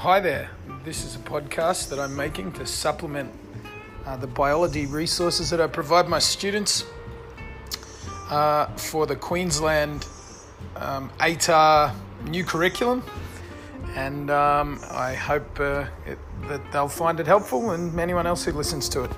Hi there. This is a podcast that I'm making to supplement uh, the biology resources that I provide my students uh, for the Queensland um, ATAR new curriculum. And um, I hope uh, it, that they'll find it helpful and anyone else who listens to it.